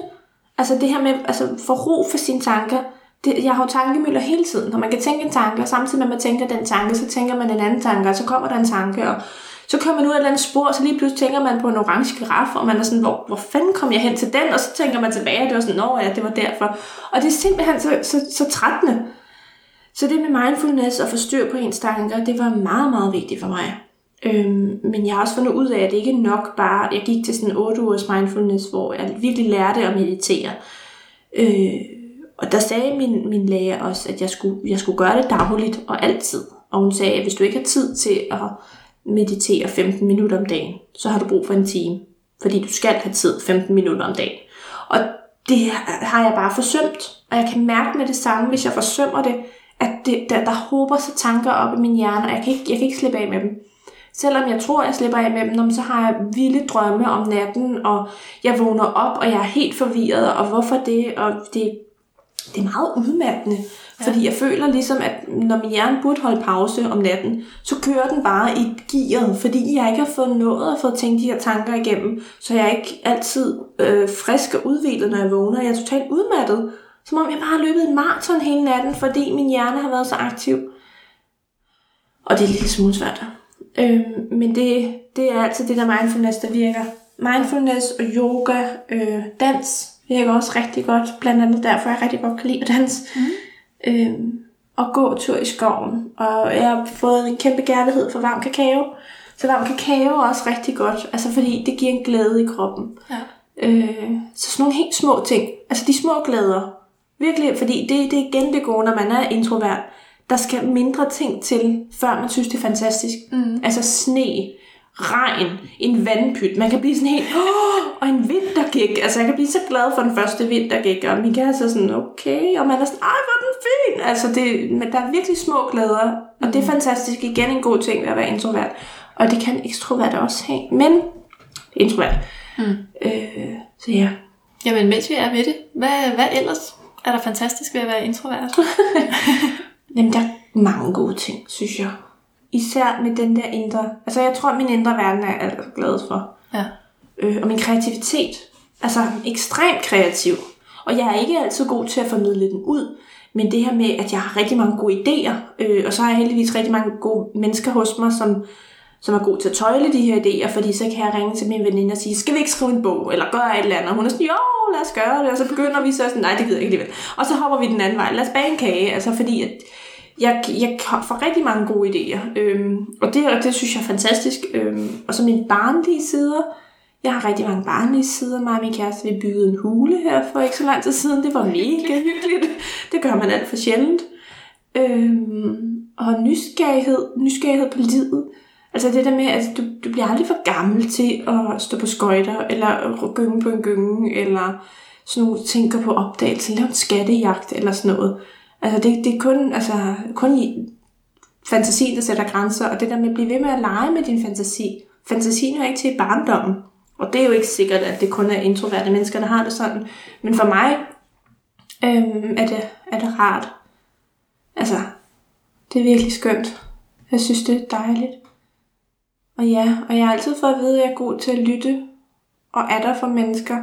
S2: Altså det her med altså få ro for sine tanker. Det, jeg har jo tankemøller hele tiden. Når man kan tænke en tanke, og samtidig med at man tænker den tanke, så tænker man en anden tanke, og så kommer der en tanke, og så kører man ud af et eller andet spor, og så lige pludselig tænker man på en orange giraf, og man er sådan, hvor, hvor fanden kom jeg hen til den? Og så tænker man tilbage, og det var sådan, nå ja, det var derfor. Og det er simpelthen så, så, så trættende. Så det med mindfulness og forstyr på ens tanker, det var meget, meget vigtigt for mig. Øhm, men jeg har også fundet ud af, at det ikke er nok bare, jeg gik til sådan en 8 ugers mindfulness, hvor jeg virkelig lærte at meditere. Øh, og der sagde min, min læge også, at jeg skulle, jeg skulle gøre det dagligt og altid. Og hun sagde, at hvis du ikke har tid til at meditere 15 minutter om dagen, så har du brug for en time. Fordi du skal have tid 15 minutter om dagen. Og det har jeg bare forsømt. Og jeg kan mærke med det samme, hvis jeg forsømmer det, at det, der, der håber sig tanker op i min hjerne, og jeg kan ikke, jeg kan ikke slippe af med dem. Selvom jeg tror, jeg slipper af med dem, så har jeg vilde drømme om natten, og jeg vågner op, og jeg er helt forvirret, og hvorfor det, og det, det er meget udmattende. Ja. Fordi jeg føler ligesom, at når min hjerne burde holde pause om natten, så kører den bare i gearet, fordi jeg ikke har fået noget at få tænkt de her tanker igennem, så jeg er ikke altid øh, frisk og udviklet, når jeg vågner. Jeg er totalt udmattet, som om jeg bare har løbet en maraton hele natten, fordi min hjerne har været så aktiv. Og det er lidt smule svært. Øh, men det, det er altid det der mindfulness, der virker. Mindfulness og yoga, øh, dans virker også rigtig godt. Blandt andet derfor, jeg rigtig godt kan lide at danse. Mm. Øh, og gå tur i skoven. Og jeg har fået en kæmpe kærlighed for varm kakao. Så varm kakao er også rigtig godt. Altså fordi det giver en glæde i kroppen. Ja. Øh, så sådan nogle helt små ting. Altså de små glæder. Virkelig, fordi det, det er igen det gode, når man er introvert der skal mindre ting til, før man synes, det er fantastisk. Mm. Altså sne, regn, en vandpyt. Man kan blive sådan helt, oh, og en gik. Altså jeg kan blive så glad for den første gik, og Mika er så sådan, okay, og man er sådan, ej, hvor er den fin. Altså det, men der er virkelig små glæder, og det er mm. fantastisk. Igen en god ting ved at være introvert. Og det kan ekstrovert også have, men introvert. Mm. Øh, så ja.
S1: Jamen, mens vi er ved det, hvad, hvad ellers er der fantastisk ved at være introvert?
S2: Jamen, der er mange gode ting, synes jeg. Især med den der indre... Altså, jeg tror, at min indre verden er alt glad for. Ja. Øh, og min kreativitet. Altså, ekstremt kreativ. Og jeg er ikke altid god til at formidle den ud. Men det her med, at jeg har rigtig mange gode idéer, øh, og så har jeg heldigvis rigtig mange gode mennesker hos mig, som, som er god til at tøjle de her idéer, fordi så kan jeg ringe til min veninde og sige, skal vi ikke skrive en bog, eller gøre et eller andet? Og hun er sådan, jo, lad os gøre det, og så begynder vi så sådan, nej, det gider jeg ikke alligevel. Og så hopper vi den anden vej, lad os bage en kage, altså fordi at jeg, jeg får rigtig mange gode idéer, øhm, og det, det synes jeg er fantastisk. Øhm, og så mine barnlige sider, jeg har rigtig mange barnlige sider. Mig og min kæreste, vi byggede en hule her for ikke så lang tid siden. Det var mega hyggeligt. Det gør man alt for sjældent. Øhm, og nysgerrighed, nysgerrighed på livet. Altså det der med, at du, du bliver aldrig for gammel til at stå på skøjter, eller gynge på en gynge, eller sådan nogle tænker på opdagelse, lave en skattejagt, eller sådan noget. Altså det, det er kun, altså, kun i fantasien, der sætter grænser, og det der med at blive ved med at lege med din fantasi, fantasien hører ikke til i barndommen. Og det er jo ikke sikkert, at det kun er introverte mennesker, der har det sådan. Men for mig øhm, er, det, er det rart. Altså, det er virkelig skønt. Jeg synes, det er dejligt. Og ja, og jeg har altid fået at vide, at jeg er god til at lytte og er der for mennesker.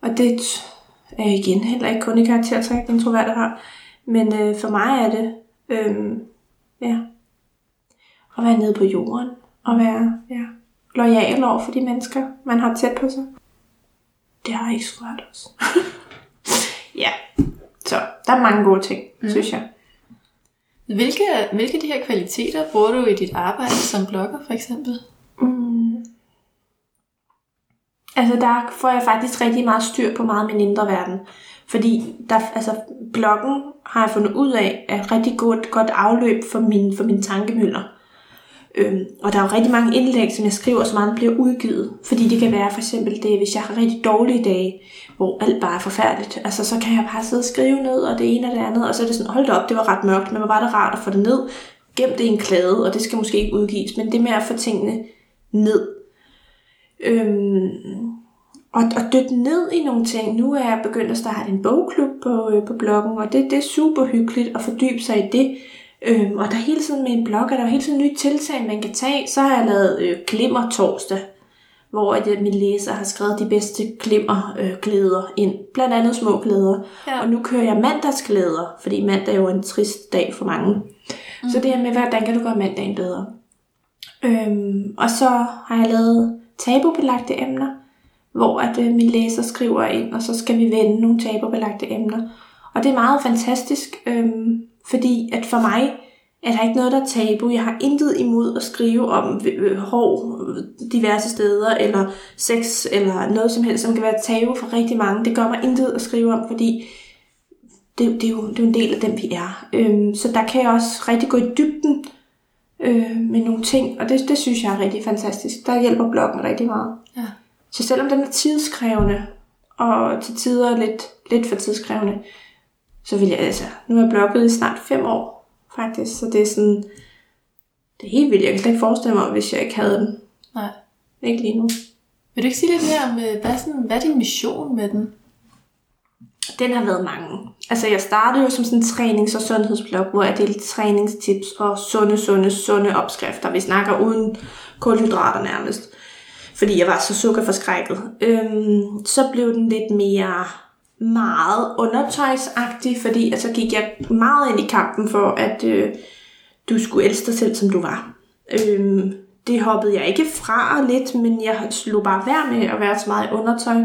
S2: Og det er øh, igen heller ikke kun i karaktertræk, introverte har. Men øh, for mig er det, øh, ja, at være nede på jorden. Og være ja, lojal over for de mennesker, man har tæt på sig. Det har ikke svært også. ja, så der er mange gode ting, mm. synes jeg.
S1: Hvilke, hvilke af de her kvaliteter bruger du i dit arbejde som blogger, for eksempel? Mm.
S2: Altså der får jeg faktisk rigtig meget styr på meget min indre verden. Fordi der, altså, bloggen har jeg fundet ud af, er et rigtig godt, godt afløb for min, for min tankemøller. Øhm, og der er jo rigtig mange indlæg, som jeg skriver, som aldrig bliver udgivet. Fordi det kan være for eksempel det, hvis jeg har rigtig dårlige dage, hvor alt bare er forfærdeligt. Altså så kan jeg bare sidde og skrive ned, og det ene og det andet, og så er det sådan, hold op, det var ret mørkt, men hvor var det rart at få det ned. Gem det i en klade, og det skal måske ikke udgives, men det med at få tingene ned. Øhm, og, og dykke ned i nogle ting. Nu er jeg begyndt at starte en bogklub på, øh, på bloggen, og det, det er super hyggeligt at fordybe sig i det. Øhm, og der er hele tiden med en blog, er der hele tiden nye tiltag, man kan tage. Så har jeg lavet øh, glimmer torsdag, hvor at, min læser har skrevet de bedste glimmer øh, glæder ind. Blandt andet små glæder. Ja. Og nu kører jeg mandagsglæder, fordi mandag er jo en trist dag for mange. Mm. Så det her med, hvordan kan du gøre mandagen bedre? Øhm, og så har jeg lavet tabubelagte emner, hvor at øh, min læser skriver ind, og så skal vi vende nogle tabubelagte emner. Og det er meget fantastisk, øh, fordi at for mig er der ikke noget, der er tabu. Jeg har intet imod at skrive om øh, hår øh, diverse steder, eller sex, eller noget som helst, som kan være tabu for rigtig mange. Det gør mig intet at skrive om, fordi det, det, er, jo, det er jo en del af dem, vi er. Øhm, så der kan jeg også rigtig gå i dybden øh, med nogle ting, og det, det synes jeg er rigtig fantastisk. Der hjælper bloggen rigtig meget. Så selvom den er tidskrævende, og til tider lidt, lidt for tidskrævende, så vil jeg altså, nu har jeg blogget i snart fem år, faktisk, så det er sådan, det er helt vildt. Jeg kan slet ikke forestille mig, hvis jeg ikke havde den.
S1: Nej.
S2: Ikke lige nu.
S1: Vil du ikke sige lidt mere om, øh, hvad, sådan, hvad er din mission med den?
S2: Den har været mange. Altså jeg startede jo som sådan en trænings- og sundhedsblog, hvor jeg delte træningstips og sunde, sunde, sunde opskrifter. Vi snakker uden kulhydrater nærmest fordi jeg var så sukkerforskrækket. Øhm, så blev den lidt mere meget undertøjsagtig, fordi altså gik jeg meget ind i kampen for, at øh, du skulle elske dig selv, som du var. Øhm, det hoppede jeg ikke fra lidt, men jeg slog bare værd med at være så meget i undertøj.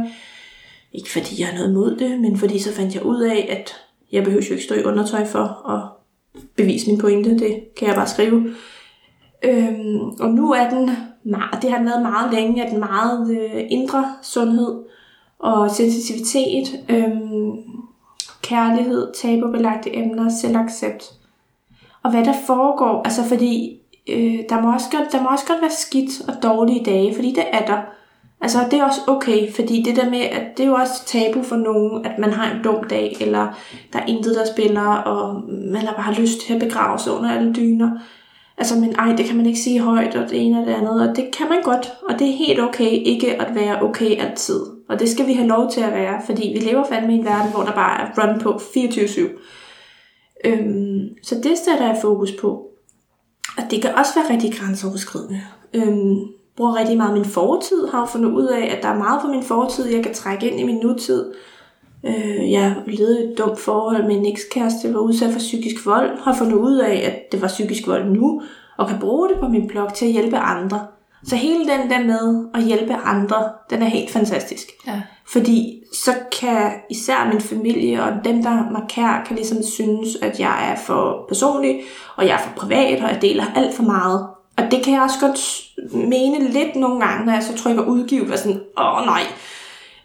S2: Ikke fordi jeg har noget imod det, men fordi så fandt jeg ud af, at jeg behøver jo ikke stå i undertøj for at bevise min pointe. Det kan jeg bare skrive. Øhm, og nu er den meget, det har været meget længe, at meget øh, indre sundhed og sensitivitet, øh, kærlighed, tabubelagte emner, selvaccept. Og hvad der foregår, altså fordi øh, der, må også godt, der må også godt være skidt og dårlige dage, fordi det er der. Altså det er også okay, fordi det der med, at det er jo også tabu for nogen, at man har en dum dag, eller der er intet, der spiller, og man har bare lyst til at begrave sig under alle dyner. Altså, men ej, det kan man ikke sige højt, og det ene og det andet, og det kan man godt, og det er helt okay ikke at være okay altid. Og det skal vi have lov til at være, fordi vi lever fandme i en verden, hvor der bare er run på 24-7. Øhm, så det sætter jeg fokus på. Og det kan også være rigtig grænseoverskridende. Øhm, bruger rigtig meget min fortid, har fundet ud af, at der er meget fra min fortid, jeg kan trække ind i min nutid. Øh, jeg levede et dumt forhold med en ekskæreste, var udsat for psykisk vold, har fundet ud af, at det var psykisk vold nu, og kan bruge det på min blog til at hjælpe andre. Så hele den der med at hjælpe andre, den er helt fantastisk. Ja. Fordi så kan især min familie og dem, der mig kær, kan ligesom synes, at jeg er for personlig, og jeg er for privat, og jeg deler alt for meget. Og det kan jeg også godt mene lidt nogle gange, når jeg så trykker udgive, og sådan, åh nej,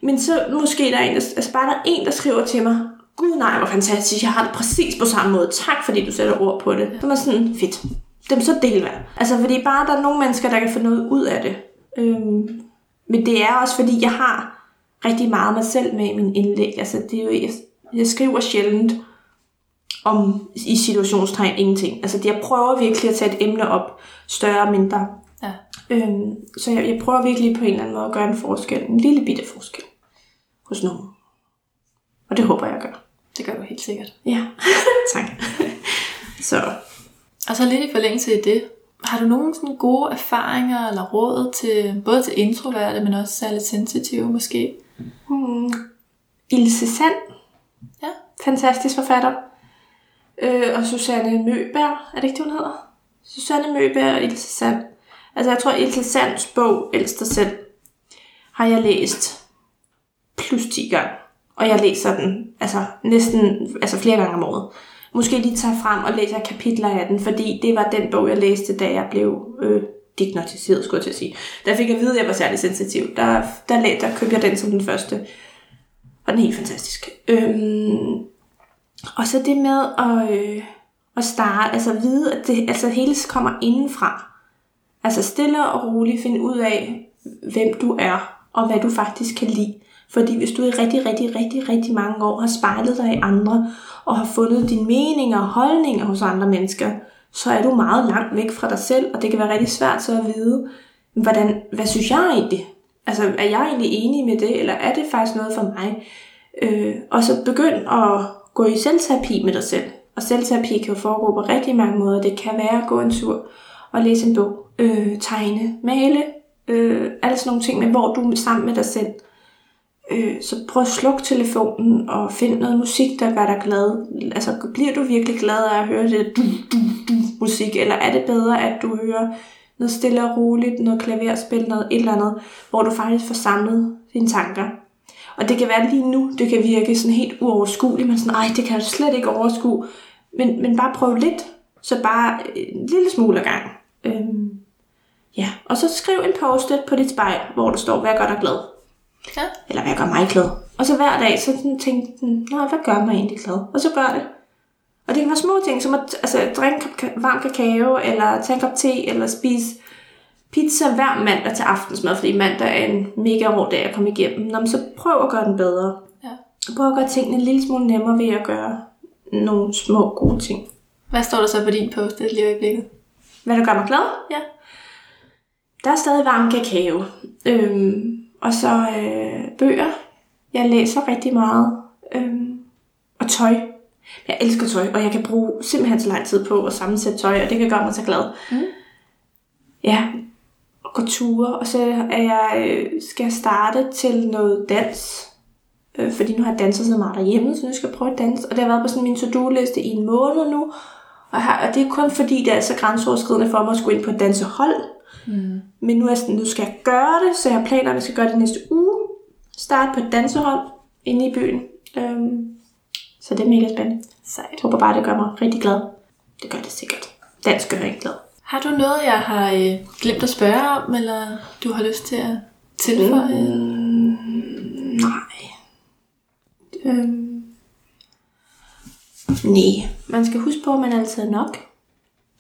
S2: men så måske der er en, der, altså bare der er en, der skriver til mig, Gud nej, hvor fantastisk, jeg har det præcis på samme måde. Tak, fordi du sætter ord på det. Så er sådan, fedt. Dem så del Altså, fordi bare der er nogle mennesker, der kan få noget ud af det. Øhm, men det er også, fordi jeg har rigtig meget mig selv med i min indlæg. Altså, det er jo, jeg, jeg skriver sjældent om i situationstegn ingenting. Altså, jeg prøver virkelig at tage et emne op, større og mindre. Ja. Øhm, så jeg, jeg prøver virkelig på en eller anden måde at gøre en forskel. En lille bitte forskel hos nogen. Og det håber jeg gør.
S1: Det gør du helt sikkert.
S2: Ja, tak. så
S1: Og så lidt i forlængelse af det, har du nogle sådan gode erfaringer eller råd til både til introverte, men også særligt sensitive måske?
S2: hmm, Ilse Sand,
S1: Ja.
S2: fantastisk forfatter. Øh, og Susanne Møberg, er det ikke det, hun hedder? Susanne Møberg og Ilse Sand. Altså jeg tror, Ilse Sands bog, dig selv, har jeg læst plus 10 gange. Og jeg læser den altså næsten altså flere gange om året. Måske lige tager frem og læser kapitler af den, fordi det var den bog, jeg læste, da jeg blev øh, diagnostiseret, skulle jeg til at sige. Da fik jeg at vide, at jeg var særlig sensitiv. Der, der, der, der købte jeg den som den første. Og den er helt fantastisk. Øhm, og så det med at, øh, at starte, altså at vide, at det altså hele kommer indenfra. Altså stille og roligt finde ud af, hvem du er, og hvad du faktisk kan lide. Fordi hvis du i rigtig, rigtig, rigtig, rigtig mange år har spejlet dig i andre, og har fundet dine meninger og holdninger hos andre mennesker, så er du meget langt væk fra dig selv, og det kan være rigtig svært så at vide, hvordan, hvad synes jeg egentlig? Altså, er jeg egentlig enig med det, eller er det faktisk noget for mig? Øh, og så begynd at gå i selvterapi med dig selv. Og selvterapi kan jo foregå på rigtig mange måder. Det kan være at gå en tur og læse en bog, øh, tegne, male, øh, alle sådan nogle ting, men hvor du er sammen med dig selv. Øh, så prøv at slukke telefonen og find noget musik, der gør dig glad. Altså, bliver du virkelig glad af at høre det du, du, du, musik, eller er det bedre, at du hører noget stille og roligt, noget klaverspil, noget et eller andet, hvor du faktisk får samlet dine tanker. Og det kan være lige nu, det kan virke sådan helt uoverskueligt, men sådan, ej, det kan jeg slet ikke overskue. Men, men bare prøv lidt, så bare en lille smule ad gangen. Øhm, ja, og så skriv en post på dit spejl, hvor der står, hvad gør dig glad.
S1: Ja.
S2: Eller hvad gør mig glad. Og så hver dag, så sådan tænk, Nå, hvad gør mig egentlig glad? Og så gør det. Og det kan være små ting, som at altså, drikke en kop ka- varm kakao, eller tage en kop te, eller spise pizza hver mandag til aftensmad, fordi mandag er en mega hård dag at komme igennem. Nå, men så prøv at gøre den bedre.
S1: Ja.
S2: Prøv at gøre tingene en lille smule nemmere ved at gøre nogle små gode ting.
S1: Hvad står der så på din post lige i øjeblikket?
S2: Hvad der gør mig glad?
S1: Ja.
S2: Der er stadig varm kakao. Øhm, og så øh, bøger. Jeg læser rigtig meget. Øhm, og tøj. Jeg elsker tøj, og jeg kan bruge simpelthen så lang tid på at sammensætte tøj, og det kan gøre mig så glad.
S1: Mm.
S2: Ja, og gå ture, og så er jeg, øh, skal jeg starte til noget dans. Øh, fordi nu har jeg danset så meget derhjemme, så nu skal jeg prøve at danse. Og det har været på sådan min to-do-liste i en måned nu. Og, her, og det er kun fordi, det er så grænseoverskridende for mig at skulle ind på et dansehold.
S1: Mm.
S2: Men nu, er jeg sådan, nu skal jeg gøre det, så jeg har planer om, at jeg skal gøre det næste uge. Starte på et dansehold inde i byen. Øhm, så det er mega spændende.
S1: Sejt.
S2: Jeg håber bare, det gør mig rigtig glad. Det gør det sikkert. Dansk gør jeg glad.
S1: Har du noget, jeg har øh, glemt at spørge om, eller du har lyst til at tilføje?
S2: Mm, nej. Øhm. Nej. Man skal huske på, at man altid er nok.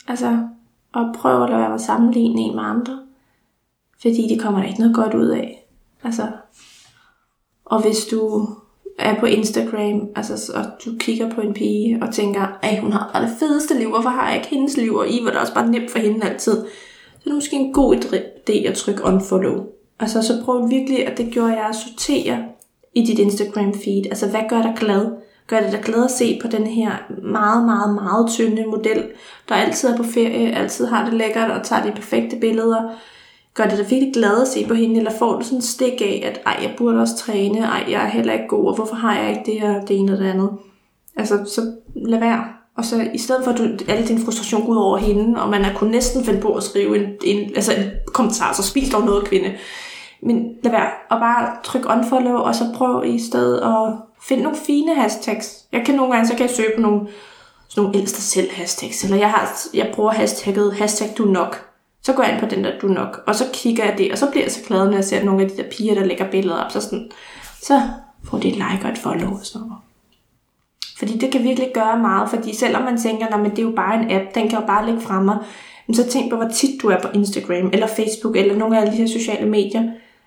S2: Altså, og prøv at lade være med at sammenligne en med andre. Fordi det kommer der ikke noget godt ud af. Altså, og hvis du er på Instagram, altså, og du kigger på en pige og tænker, at hun har bare det fedeste liv, hvorfor har jeg ikke hendes liv, og I var da også bare nemt for hende altid. Så er det måske en god idé at trykke unfollow. Altså så prøv virkelig, at det gjorde jeg at sortere i dit Instagram feed. Altså hvad gør dig glad? Gør det da glad at se på den her meget, meget, meget tynde model, der altid er på ferie, altid har det lækkert og tager de perfekte billeder. Gør det da virkelig glad at se på hende, eller får du sådan en stik af, at ej, jeg burde også træne, ej, jeg er heller ikke god, og hvorfor har jeg ikke det her, det ene og det andet? Altså, så lad være. Og så i stedet for, at du, alle din frustration går ud over hende, og man er kun næsten finde på at skrive en, en, altså en kommentar, så spis dog noget, kvinde. Men lad være. Og bare tryk unfollow, og så prøv i stedet at finde nogle fine hashtags. Jeg kan nogle gange, så kan jeg søge på nogle, sådan nogle ældste selv hashtags, eller jeg, har, jeg bruger hashtagget hashtag du nok. Så går jeg ind på den der du nok, og så kigger jeg det, og så bliver jeg så glad, når jeg ser nogle af de der piger, der lægger billeder op, så sådan, så får de et like og et follow og sådan noget. Fordi det kan virkelig gøre meget, fordi selvom man tænker, at det er jo bare en app, den kan jo bare ligge fremme, men så tænk på, hvor tit du er på Instagram, eller Facebook, eller nogle af de her sociale medier.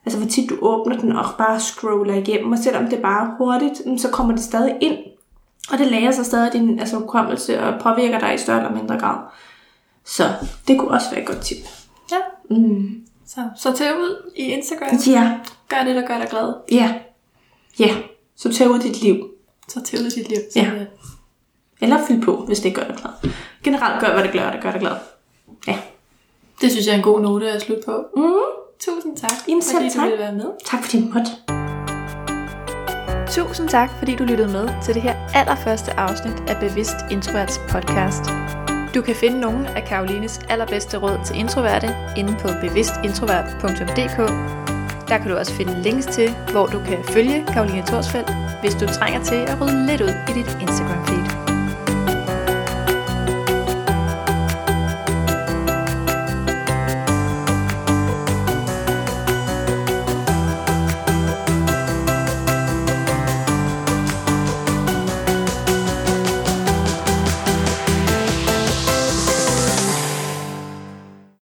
S2: Altså hvor tit du åbner den og bare scroller igennem, og selvom det er bare hurtigt, så kommer det stadig ind. Og det lærer sig stadig din altså, hukommelse og påvirker dig i større eller mindre grad. Så det kunne også være et godt tip.
S1: Ja.
S2: Mm.
S1: Så sorter ud i Instagram.
S2: Ja,
S1: Gør det, der gør dig glad.
S2: ja, ja. Sorter ud dit liv.
S1: Sorter ud i dit liv.
S2: Ja. Eller fyld på, hvis det gør dig glad. Generelt gør, hvad det gør, det gør dig glad. Ja.
S1: Det synes jeg er en god note at slutte på.
S2: Mm.
S1: Tusind tak,
S2: Jamen, selv
S1: fordi du
S2: tak.
S1: ville være med.
S2: Tak fordi du måtte.
S1: Tusind tak, fordi du lyttede med til det her allerførste afsnit af Bevidst Introverts podcast. Du kan finde nogle af Karolines allerbedste råd til introverte inde på bevidstintrovert.dk. Der kan du også finde links til, hvor du kan følge Karoline Torsfeldt, hvis du trænger til at rydde lidt ud i dit Instagram feed.